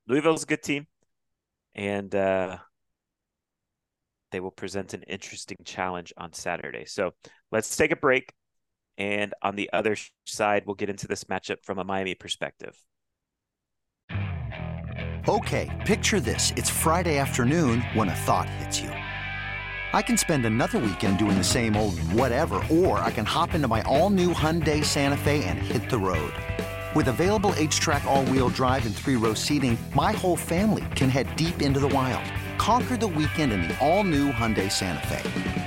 Louisville's a good team, and uh, they will present an interesting challenge on Saturday. So let's take a break. And on the other side, we'll get into this matchup from a Miami perspective. Okay, picture this. It's Friday afternoon when a thought hits you. I can spend another weekend doing the same old whatever, or I can hop into my all new Hyundai Santa Fe and hit the road. With available HTRAC, all wheel drive, and three row seating, my whole family can head deep into the wild Conquer the weekend in the all-new Hyundai Santa Fe.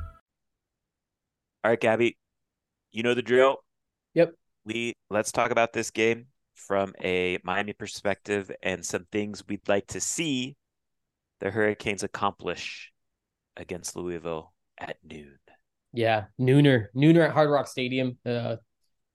All right, Gaby, you know the drill. Yep. We let's talk about this game from a Miami perspective and some things we'd like to see the Hurricanes accomplish against Louisville at noon. Yeah, nooner, nooner at Hard Rock Stadium. Uh,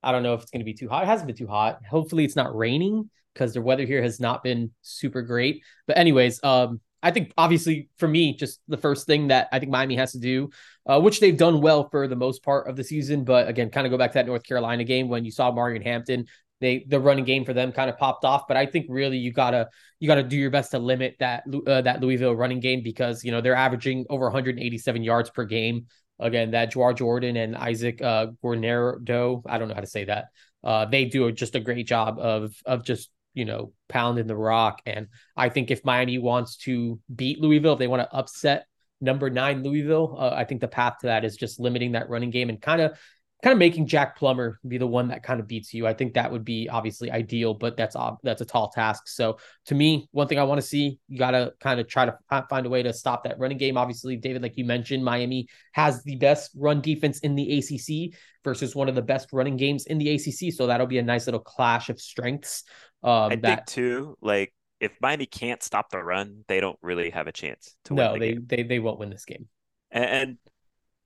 I don't know if it's going to be too hot. It hasn't been too hot. Hopefully, it's not raining because the weather here has not been super great. But anyways, um, I think obviously for me, just the first thing that I think Miami has to do, uh, which they've done well for the most part of the season, but again, kind of go back to that North Carolina game when you saw Omarion Hampton, they the running game for them kind of popped off. But I think really you gotta you gotta do your best to limit that uh, that Louisville running game because you know they're averaging over 187 yards per game. Again, that Jawhar Jordan and Isaac uh, Guerendo, I don't know how to say that. Uh, they do just a great job of of just you know, pounding the rock. And I think if Miami wants to beat Louisville, if they want to upset number nine Louisville, uh, I think the path to that is just limiting that running game and kind of kind of making Jack Plummer be the one that kind of beats you. I think that would be obviously ideal, but that's that's a tall task. So to me, one thing I want to see, you got to kind of try to find a way to stop that running game. Obviously, David, like you mentioned, Miami has the best run defense in the ACC versus one of the best running games in the ACC. So that'll be a nice little clash of strengths. Um, I that, think too, like if Miami can't stop the run, they don't really have a chance to no, win. The they game. they they won't win this game. And, and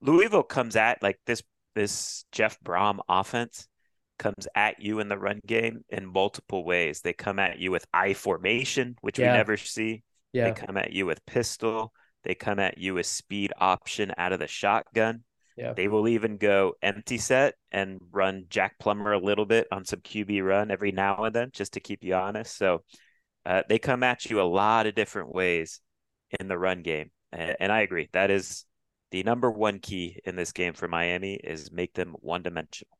Louisville comes at like this this Jeff Brohm offense comes at you in the run game in multiple ways. They come at you with I formation, which Yeah. we never see. Yeah, They come at you with pistol. They come at you with speed option out of the shotgun. yeah, They will even go empty set and run Jack Plummer a little bit on some QB run every now and then just to keep you honest. So uh, they come at you a lot of different ways in the run game. And, and I agree. That is the number one key in this game for Miami is make them one dimensional.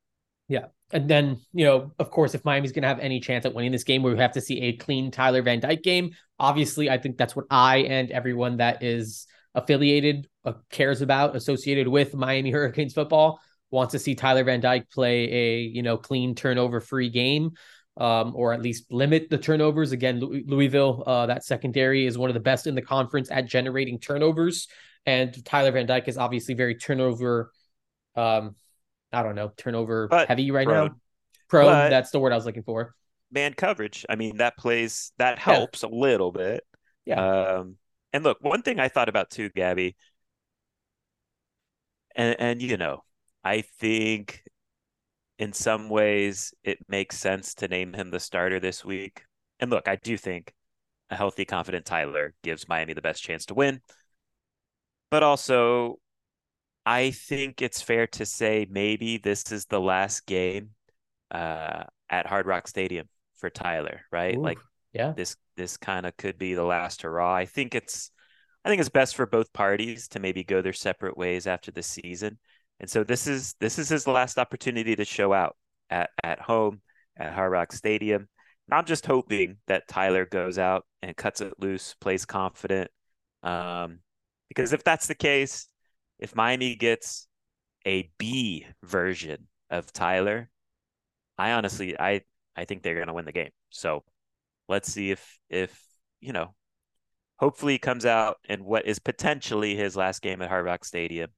yeah. And then you know, of course, if Miami's going to have any chance at winning this game, we have to see a clean Tyler Van Dyke game. Obviously, I think that's what I and everyone that is affiliated uh, cares about, associated with Miami Hurricanes football, wants to see Tyler Van Dyke play a you know clean turnover free game. Um, or at least limit the turnovers. Again, Louisville, uh, that secondary is one of the best in the conference at generating turnovers. And Tyler Van Dyke is obviously very turnover, um, I don't know, turnover But heavy right prone. now. Pro, that's the word I was looking for. Man coverage. I mean, that plays that Yeah. helps a little bit. Yeah. Um, and look, one thing I thought about too, Gaby, and and you know, I think in some ways it makes sense to name him the starter this week. And look, I do think a healthy, confident Tyler gives Miami the best chance to win. But also, I think it's fair to say maybe this is the last game uh, at Hard Rock Stadium for Tyler, right? Ooh, Like yeah. this this kind of could be the last hurrah. I think it's I think it's best for both parties to maybe go their separate ways after the season. And so this is this is his last opportunity to show out at, at home at Hard Rock Stadium. And I'm just hoping that Tyler goes out and cuts it loose, plays confident. Um, because if that's the case, if Miami gets a B version of Tyler, I honestly I I think they're gonna win the game. So let's see if if you know hopefully he comes out in what is potentially his last game at Hard Rock Stadium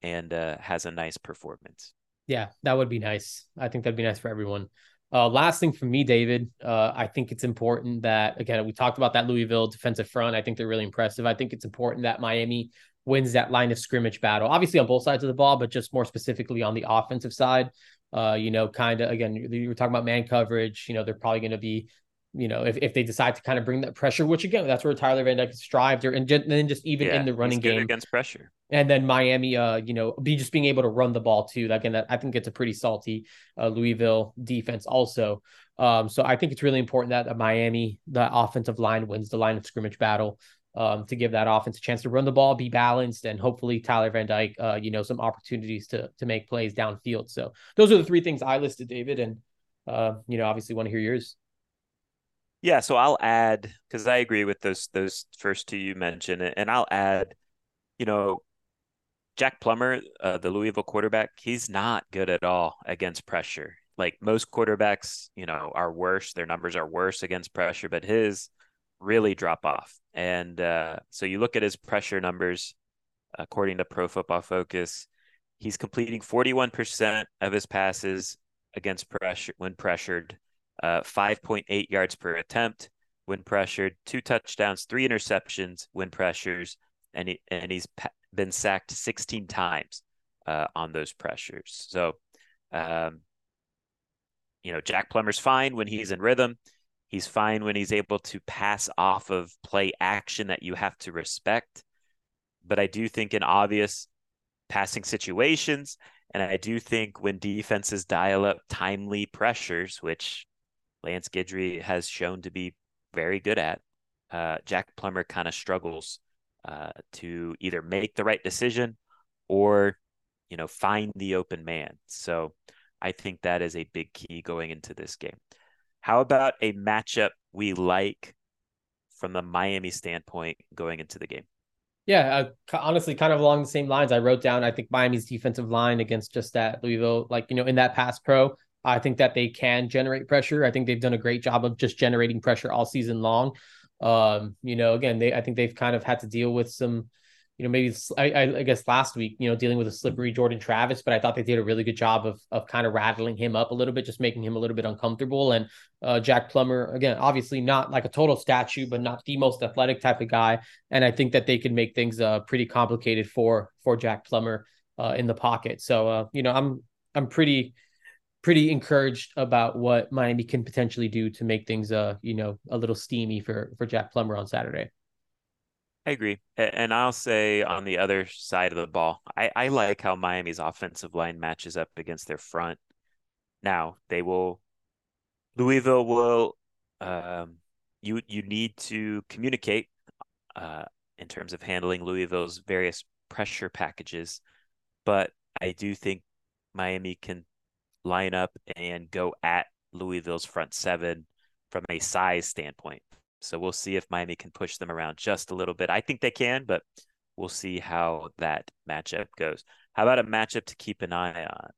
and uh, has a nice performance. Yeah, that would be nice. I think that'd be nice for everyone. Uh, last thing for me, David, uh, I think it's important that, again, we talked about that Louisville defensive front. I think they're really impressive. I think it's important that Miami wins that line of scrimmage battle, obviously on both sides of the ball, but just more specifically on the offensive side. Uh, you know, kind of, again, you were talking about man coverage. You know, they're probably going to be you know, if, if they decide to kind of bring that pressure, which again, that's where Tyler Van Dyke strives, or and, just, and then just even Yeah, in the running game against pressure. and then Miami, uh, you know, be just being able to run the ball too. Again, that I think it's a pretty salty uh, Louisville defense also. Um, so I think it's really important that uh, Miami, the offensive line, wins the line of scrimmage battle um, to give that offense a chance to run the ball, be balanced, and hopefully Tyler Van Dyke, uh, you know, some opportunities to to make plays downfield. So those are the three things I listed, David, and uh, you know, obviously want to hear yours. Yeah, so I'll add because I agree with those those first two you mentioned, and I'll add, you know, Jack Plummer, uh, the Louisville quarterback, he's not good at all against pressure. Like most quarterbacks, you know, are worse. Their numbers are worse against pressure, but his really drop off. And uh, so you look at his pressure numbers, according to Pro Football Focus, he's completing 41% of his passes against pressure when pressured, uh, 5.8 yards per attempt when pressured, two touchdowns, three interceptions when pressures, and he and he's been sacked 16 times uh, on those pressures. So, um, you know, Jack Plummer's fine when he's in rhythm. He's fine when he's able to pass off of play action that you have to respect. But I do think in obvious passing situations, and I do think when defenses dial up timely pressures, which Lance Guidry has shown to be very good at, uh, Jack Plummer kind of struggles uh, to either make the right decision or, you know, find the open man. So I think that is a big key going into this game. How about a matchup we like from the Miami standpoint going into the game? Yeah, uh, honestly, kind of along the same lines. I wrote down. I think Miami's defensive line against just that Louisville, like you know, in that pass pro, I think that they can generate pressure. I think they've done a great job of just generating pressure all season long. Um, you know, again, they I think they've kind of had to deal with some, you know, maybe I, I guess last week, you know, dealing with a slippery Jordan Travis, but I thought they did a really good job of of kind of rattling him up a little bit, just making him a little bit uncomfortable. And uh, Jack Plummer, again, obviously not like a total statue, but not the most athletic type of guy. And I think that they can make things uh pretty complicated for for Jack Plummer uh, in the pocket. So uh, you know, I'm I'm pretty pretty encouraged about what Miami can potentially do to make things uh you know a little steamy for for Jack Plummer on Saturday. I agree. And I'll say on the other side of the ball, I, I like how Miami's offensive line matches up against their front. Now they will Louisville will um you you need to communicate uh in terms of handling Louisville's various pressure packages, but I do think Miami can line up and go at Louisville's front seven from a size standpoint. So we'll see if Miami can push them around just a little bit. I think they can, but we'll see how that matchup goes. How about a matchup to keep an eye on?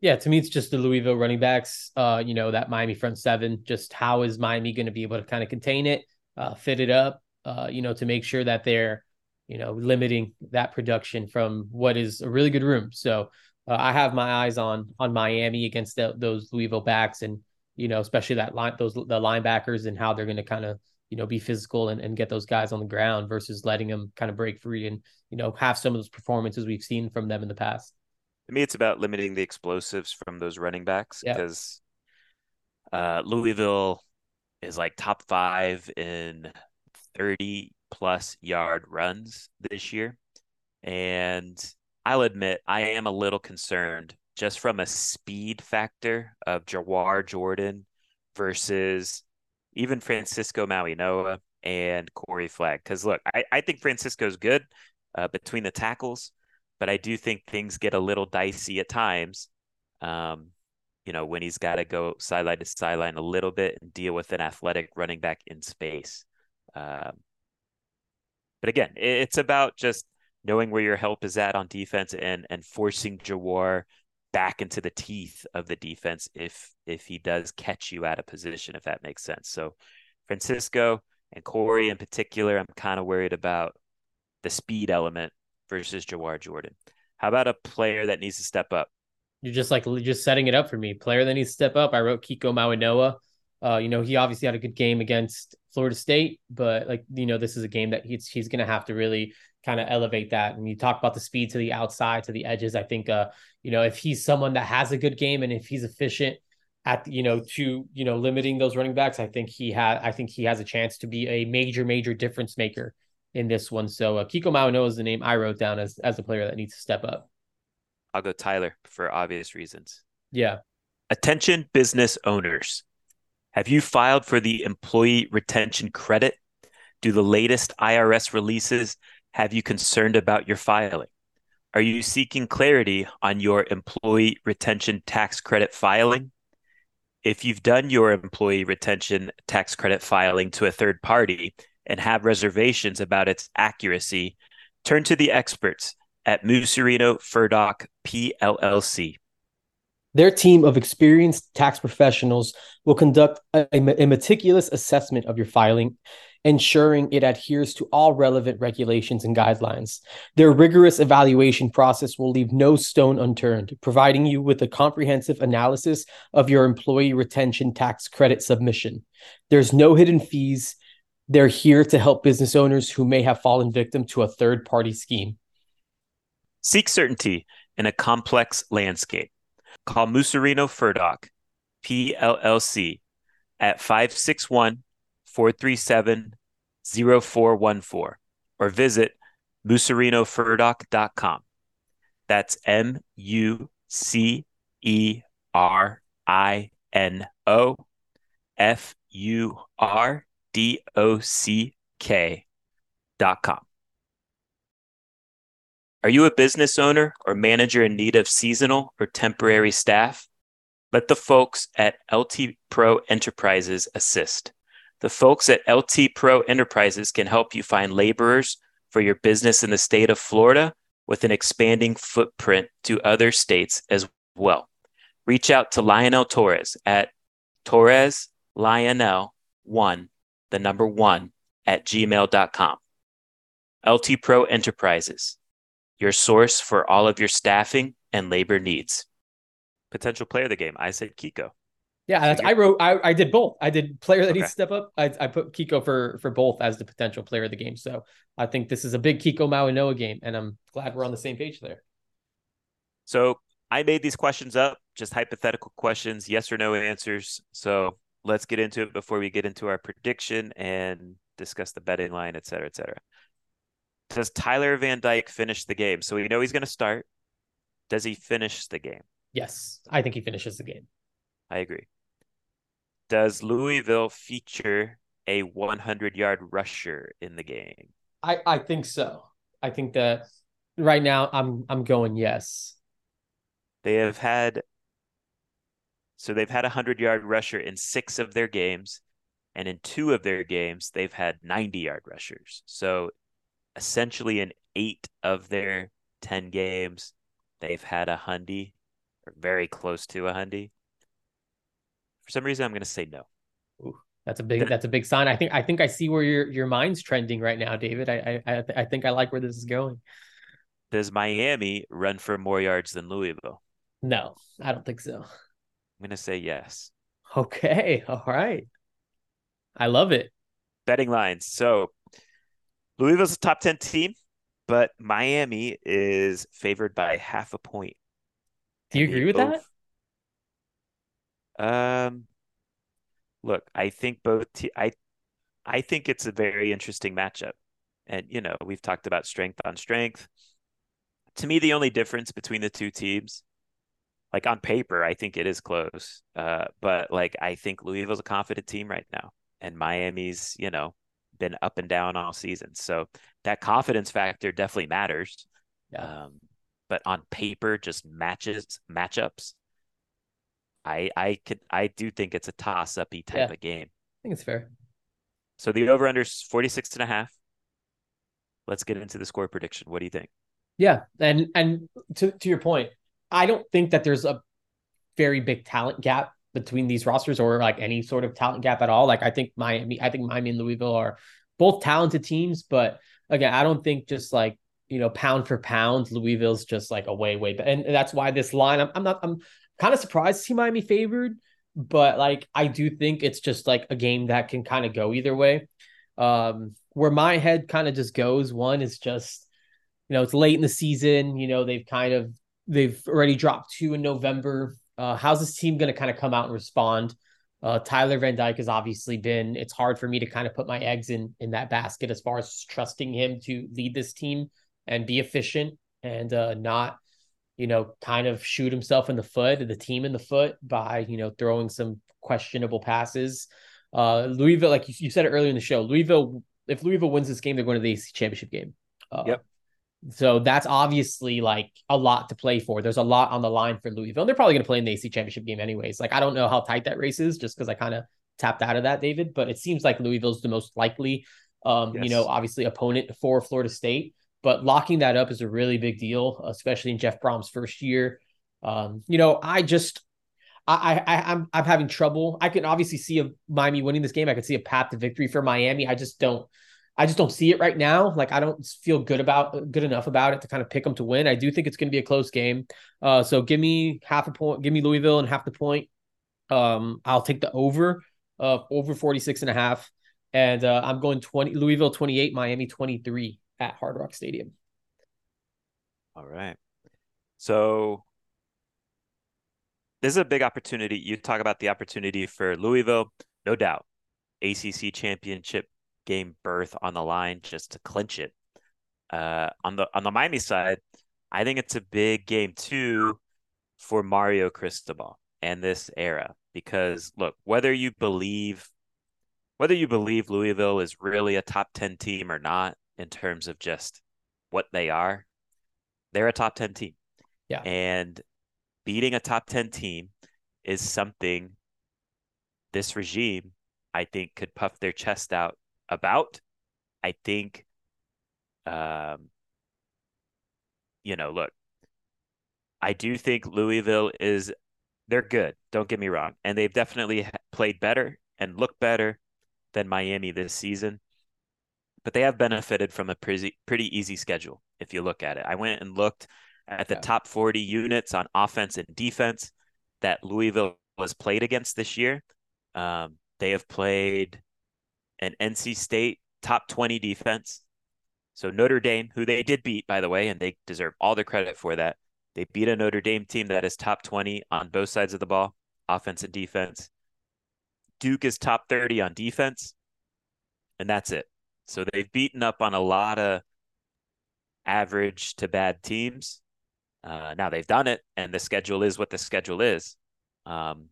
Yeah, to me, it's just the Louisville running backs. Uh, you know that Miami front seven. Just how is Miami going to be able to kind of contain it, uh, fit it up? Uh, you know, to make sure that they're, you know, limiting that production from what is a really good room. So uh, I have my eyes on on Miami against the, those Louisville backs, and you know, especially that line, those the linebackers, and how they're going to kind of you know be physical and, and get those guys on the ground versus letting them kind of break free and you know have some of those performances we've seen from them in the past. To me, it's about limiting the explosives from those running backs Yeah. because uh, Louisville is like top five in 30 plus yard runs this year. And I'll admit, I am a little concerned just from a speed factor of Jawhar Jordan versus even Francisco Mauigoa and Corey Flagg. Because look, I, I think Francisco's good uh, between the tackles, but I do think things get a little dicey at times. Um, you know, when he's got to go sideline to sideline a little bit and deal with an athletic running back in space. Um, but again, it- it's about just knowing where your help is at on defense and and forcing Jawhar back into the teeth of the defense if if he does catch you out of position, if that makes sense. So Francisco and Corey in particular, I'm kind of worried about the speed element versus Jawhar Jordan. How about a player that needs to step up? You're just like just setting it up for me. Player that needs to step up. I wrote Kiko Mauigoa. Uh, you know, he obviously had a good game against Florida State, but like you know, this is a game that he's he's gonna have to really kind of elevate that. And you talk about the speed to the outside, to the edges. I think uh, you know, if he's someone that has a good game and if he's efficient at you know to you know limiting those running backs, I think he had I think he has a chance to be a major major difference maker in this one. So uh, Kiko Mauigoa is the name I wrote down as as a player that needs to step up. I'll go Tyler for obvious reasons. Yeah. Attention business owners. Have you filed for the employee retention credit? Do the latest IRS releases have you concerned about your filing? Are you seeking clarity on your employee retention tax credit filing? If you've done your employee retention tax credit filing to a third party and have reservations about its accuracy, turn to the experts at Mucerino Furdock PLLC. Their team of experienced tax professionals will conduct a, a, meticulous assessment of your filing, ensuring it adheres to all relevant regulations and guidelines. Their rigorous evaluation process will leave no stone unturned, providing you with a comprehensive analysis of your employee retention tax credit submission. There's no hidden fees. They're here to help business owners who may have fallen victim to a third party scheme. Seek certainty in a complex landscape. Call Mucerino Furdock, PLLC, at 561 437 0414 or visit mucerinofurdock.com. That's M U C E R I N O F U R D O C K dot com. Are you a business owner or manager in need of seasonal or temporary staff? Let the folks at LT Pro Enterprises assist. The folks at LT Pro Enterprises can help you find laborers for your business in the state of Florida with an expanding footprint to other states as well. Reach out to Lionel Torres at Torres Lionel 1, the number 1 at gmail.com. LT Pro Enterprises your source for all of your staffing and labor needs. Potential player of the game. I said Kiko. Yeah, that's, I wrote. I, I did both. I did player that okay. needs to step up. I, I put Kiko for for both as the potential player of the game. So I think this is a big Kiko Mauigoa game, and I'm glad we're on the same page there. So I made these questions up, just hypothetical questions, yes or no answers. So let's get into it before we get into our prediction and discuss the betting line, et cetera, et cetera. Does Tyler Van Dyke finish the game? So we know he's going to start. Does he finish the game? Yes, I think he finishes the game. I agree. Does Louisville feature a 100 yard rusher in the game? I, I think so. I think that right now I'm I'm going yes. They have had so they've had a 100 yard rusher in 6 of their games and in 2 of their games they've had 90 yard rushers. So essentially in eight of their 10 games, they've had a hundy or very close to a hundy. For some reason, I'm going to say no. Ooh, that's a big that's a big sign. I think I think I see where your your mind's trending right now, David. I I I think I like where this is going. Does Miami run for more yards than Louisville? No, I don't think so. I'm going to say yes. Okay, all right. I love it. Betting lines. So Louisville's a top 10 team, but Miami is favored by half a point. Do you agree with both, that? Um, look, I think both. Te- I, I think it's a very interesting matchup, and you know we've talked about strength on strength. To me, the only difference between the two teams, like on paper, I think it is close. Uh, but like I think Louisville's a confident team right now, and Miami's, you know, been up and down all season. So that confidence factor definitely matters. Yeah. Um, but on paper, just matches, matchups, I I could I do think it's a toss uppy type yeah. of game. I think it's fair. So the over under is 46 and a half. Let's get into the score prediction. What do you think? Yeah. And and to, to your point, I don't think that there's a very big talent gap between these rosters or like any sort of talent gap at all. Like I think Miami, I think Miami and Louisville are both talented teams, but again, I don't think just like you know pound for pound, Louisville's just like a way way, and that's why this line. I'm, I'm not. I'm kind of surprised to see Miami favored, but like I do think it's just like a game that can kind of go either way. Um, where my head kind of just goes, one is just you know it's late in the season. You know they've kind of they've already dropped two in November Uh, how's this team going to kind of come out and respond? Uh, Tyler Van Dyke has obviously been. It's hard for me to kind of put my eggs in in that basket as far as trusting him to lead this team and be efficient and uh, not, you know, kind of shoot himself in the foot, the team in the foot by you know throwing some questionable passes. Uh, Louisville, like you, you said it earlier in the show, Louisville. If Louisville wins this game, they're going to the AC championship game. Uh, yep. So that's obviously like a lot to play for. There's a lot on the line for Louisville. And they're probably going to play in the AC championship game anyways. Like I don't know how tight that race is, just because I kind of tapped out of that, David. But it seems like Louisville's the most likely, um, yes. you know, obviously opponent for Florida State. But locking that up is a really big deal, especially in Jeff Brohm's first year. Um, you know, I just I, I I'm I'm having trouble. I can obviously see a Miami winning this game. I could see a path to victory for Miami. I just don't I just don't see it right now. Like I don't feel good about good enough about it to kind of pick them to win. I do think it's going to be a close game. Uh, so give me half a point, give me Louisville and half the point. Um, I'll take the over uh over 46 and a half. And uh, I'm going 20 Louisville 28, Miami 23 at Hard Rock Stadium. All right. So this is a big opportunity. You talk about the opportunity for Louisville, no doubt. ACC championship game berth on the line just to clinch it. Uh, on the on the Miami side, I think it's a big game too for Mario Cristobal and this era because look, whether you believe whether you believe Louisville is really a top 10 team or not in terms of just what they are, they're a top 10 team. Yeah. And beating a top 10 team is something this regime I think could puff their chest out about. I think, um, you know, look, I do think Louisville is they're good. Don't get me wrong, and they've definitely played better and looked better than Miami this season. But they have benefited from a pretty pretty easy schedule if you look at it. I went and looked at the yeah. top 40 units on offense and defense that Louisville was played against this year. Um, they have played an NC State top 20 defense. So Notre Dame, who they did beat, by the way, and they deserve all the credit for that. They beat a Notre Dame team that is top 20 on both sides of the ball, offense and defense. Duke is top 30 on defense, and that's it. So they've beaten up on a lot of average to bad teams. Uh, now they've done it, and the schedule is what the schedule is. Um,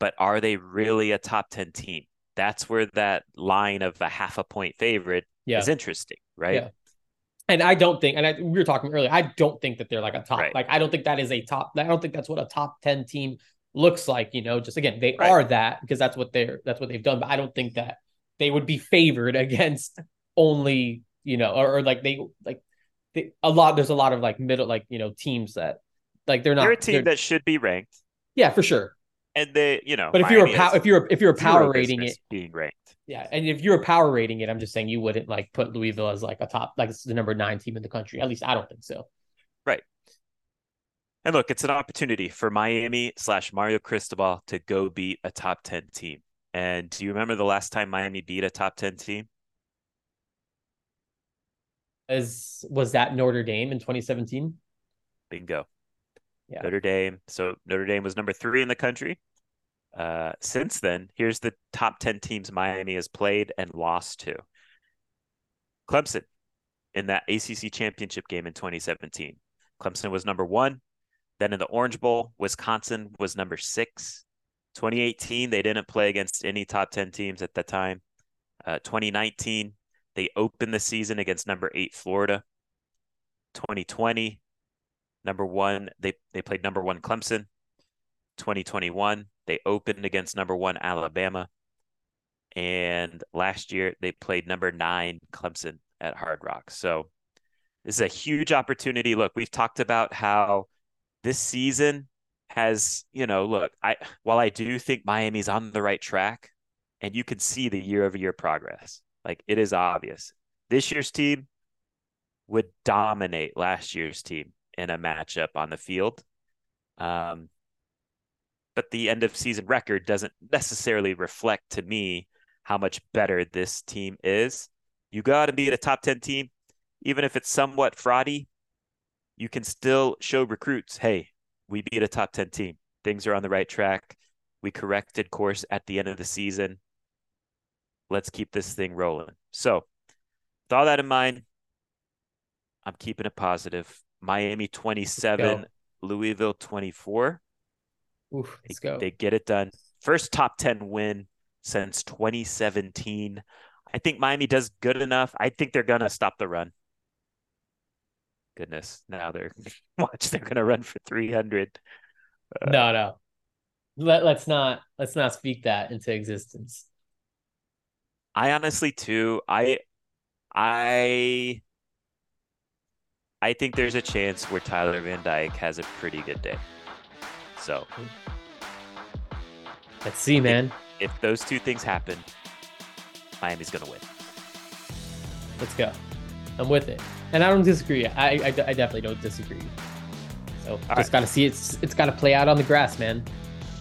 but are they really a top 10 team? That's where that line of a half a point favorite yeah. is interesting, right? Yeah. And I don't think, and I, we were talking earlier, I don't think that they're like a top, right. like, I don't think that is a top, I don't think that's what a top 10 team looks like, you know, just again, they right. are that because that's what they're, that's what they've done. But I don't think that they would be favored against only, you know, or, or like they, like, they, a lot, there's a lot of like middle, like, you know, teams that, like, they're not, they're a team that should be ranked. Yeah, for sure and they, you know, but if you're a power, if you're if you're a power rating it being ranked, yeah, and if you're a power rating it, I'm just saying you wouldn't like put Louisville as like a top, like it's the number nine team in the country. At least I don't think so. Right. And look, it's an opportunity for Miami slash Mario Cristobal to go beat a top ten team. And do you remember the last time Miami beat a top ten team? As was that Notre Dame in 2017? Bingo. Yeah. Notre Dame. So Notre Dame was number three in the country. Uh, since then, here's the top 10 teams Miami has played and lost to Clemson in that ACC championship game in 2017. Clemson was number one. Then in the Orange Bowl, Wisconsin was number six. 2018, they didn't play against any top 10 teams at that time. Uh, 2019, they opened the season against number eight Florida. 2020, number one. They they played number one Clemson. 2021, they opened against number one Alabama. And last year they played number nine Clemson at Hard Rock. So this is a huge opportunity. Look, we've talked about how this season has, you know, look, I while I do think Miami's on the right track, and you can see the year over year progress. Like it is obvious. This year's team would dominate last year's team in a matchup on the field. Um, but the end of season record doesn't necessarily reflect to me how much better this team is. You got to beat a top 10 team, even if it's somewhat fraudy. You can still show recruits, hey, we beat a top 10 team. things are on the right track. We corrected course at the end of the season. Let's keep this thing rolling. So, with all that in mind, I'm keeping it positive. Miami 27, Louisville 24. Oof, let's they, go. They get it done. First top 10 win since 2017. I think Miami does good enough. I think they're going to stop the run. Goodness. Now they're watch they're going to run for 300. Uh, no, no. Let, let's not let's not speak that into existence. I honestly too, I I I think there's a chance where Tyler Van Dyke has a pretty good day. So let's see, man. If, if those two things happen, Miami's gonna win. Let's go. I'm with it, and I don't disagree. I I, I definitely don't disagree. So All just right. gotta see it's it's gotta play out on the grass, man.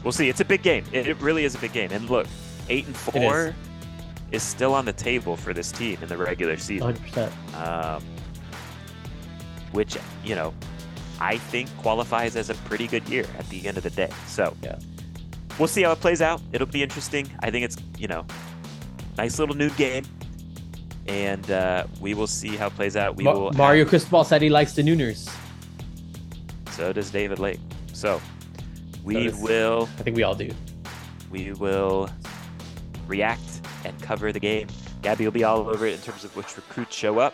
We'll see. It's a big game. It, it really is a big game. And look, eight and four is. is. still on the table for this team in the regular season. 100%. Um, which you know, I think qualifies as a pretty good year at the end of the day. So yeah, we'll see how it plays out. It'll be interesting. I think it's you know, nice little new game, and uh, we will see how it plays out. We Ma- will. Mario have... Cristobal said he likes the Nooners. So does David Lake. So we so will. I think we all do. We will react and cover the game. Gaby will be all over it in terms of which recruits show up.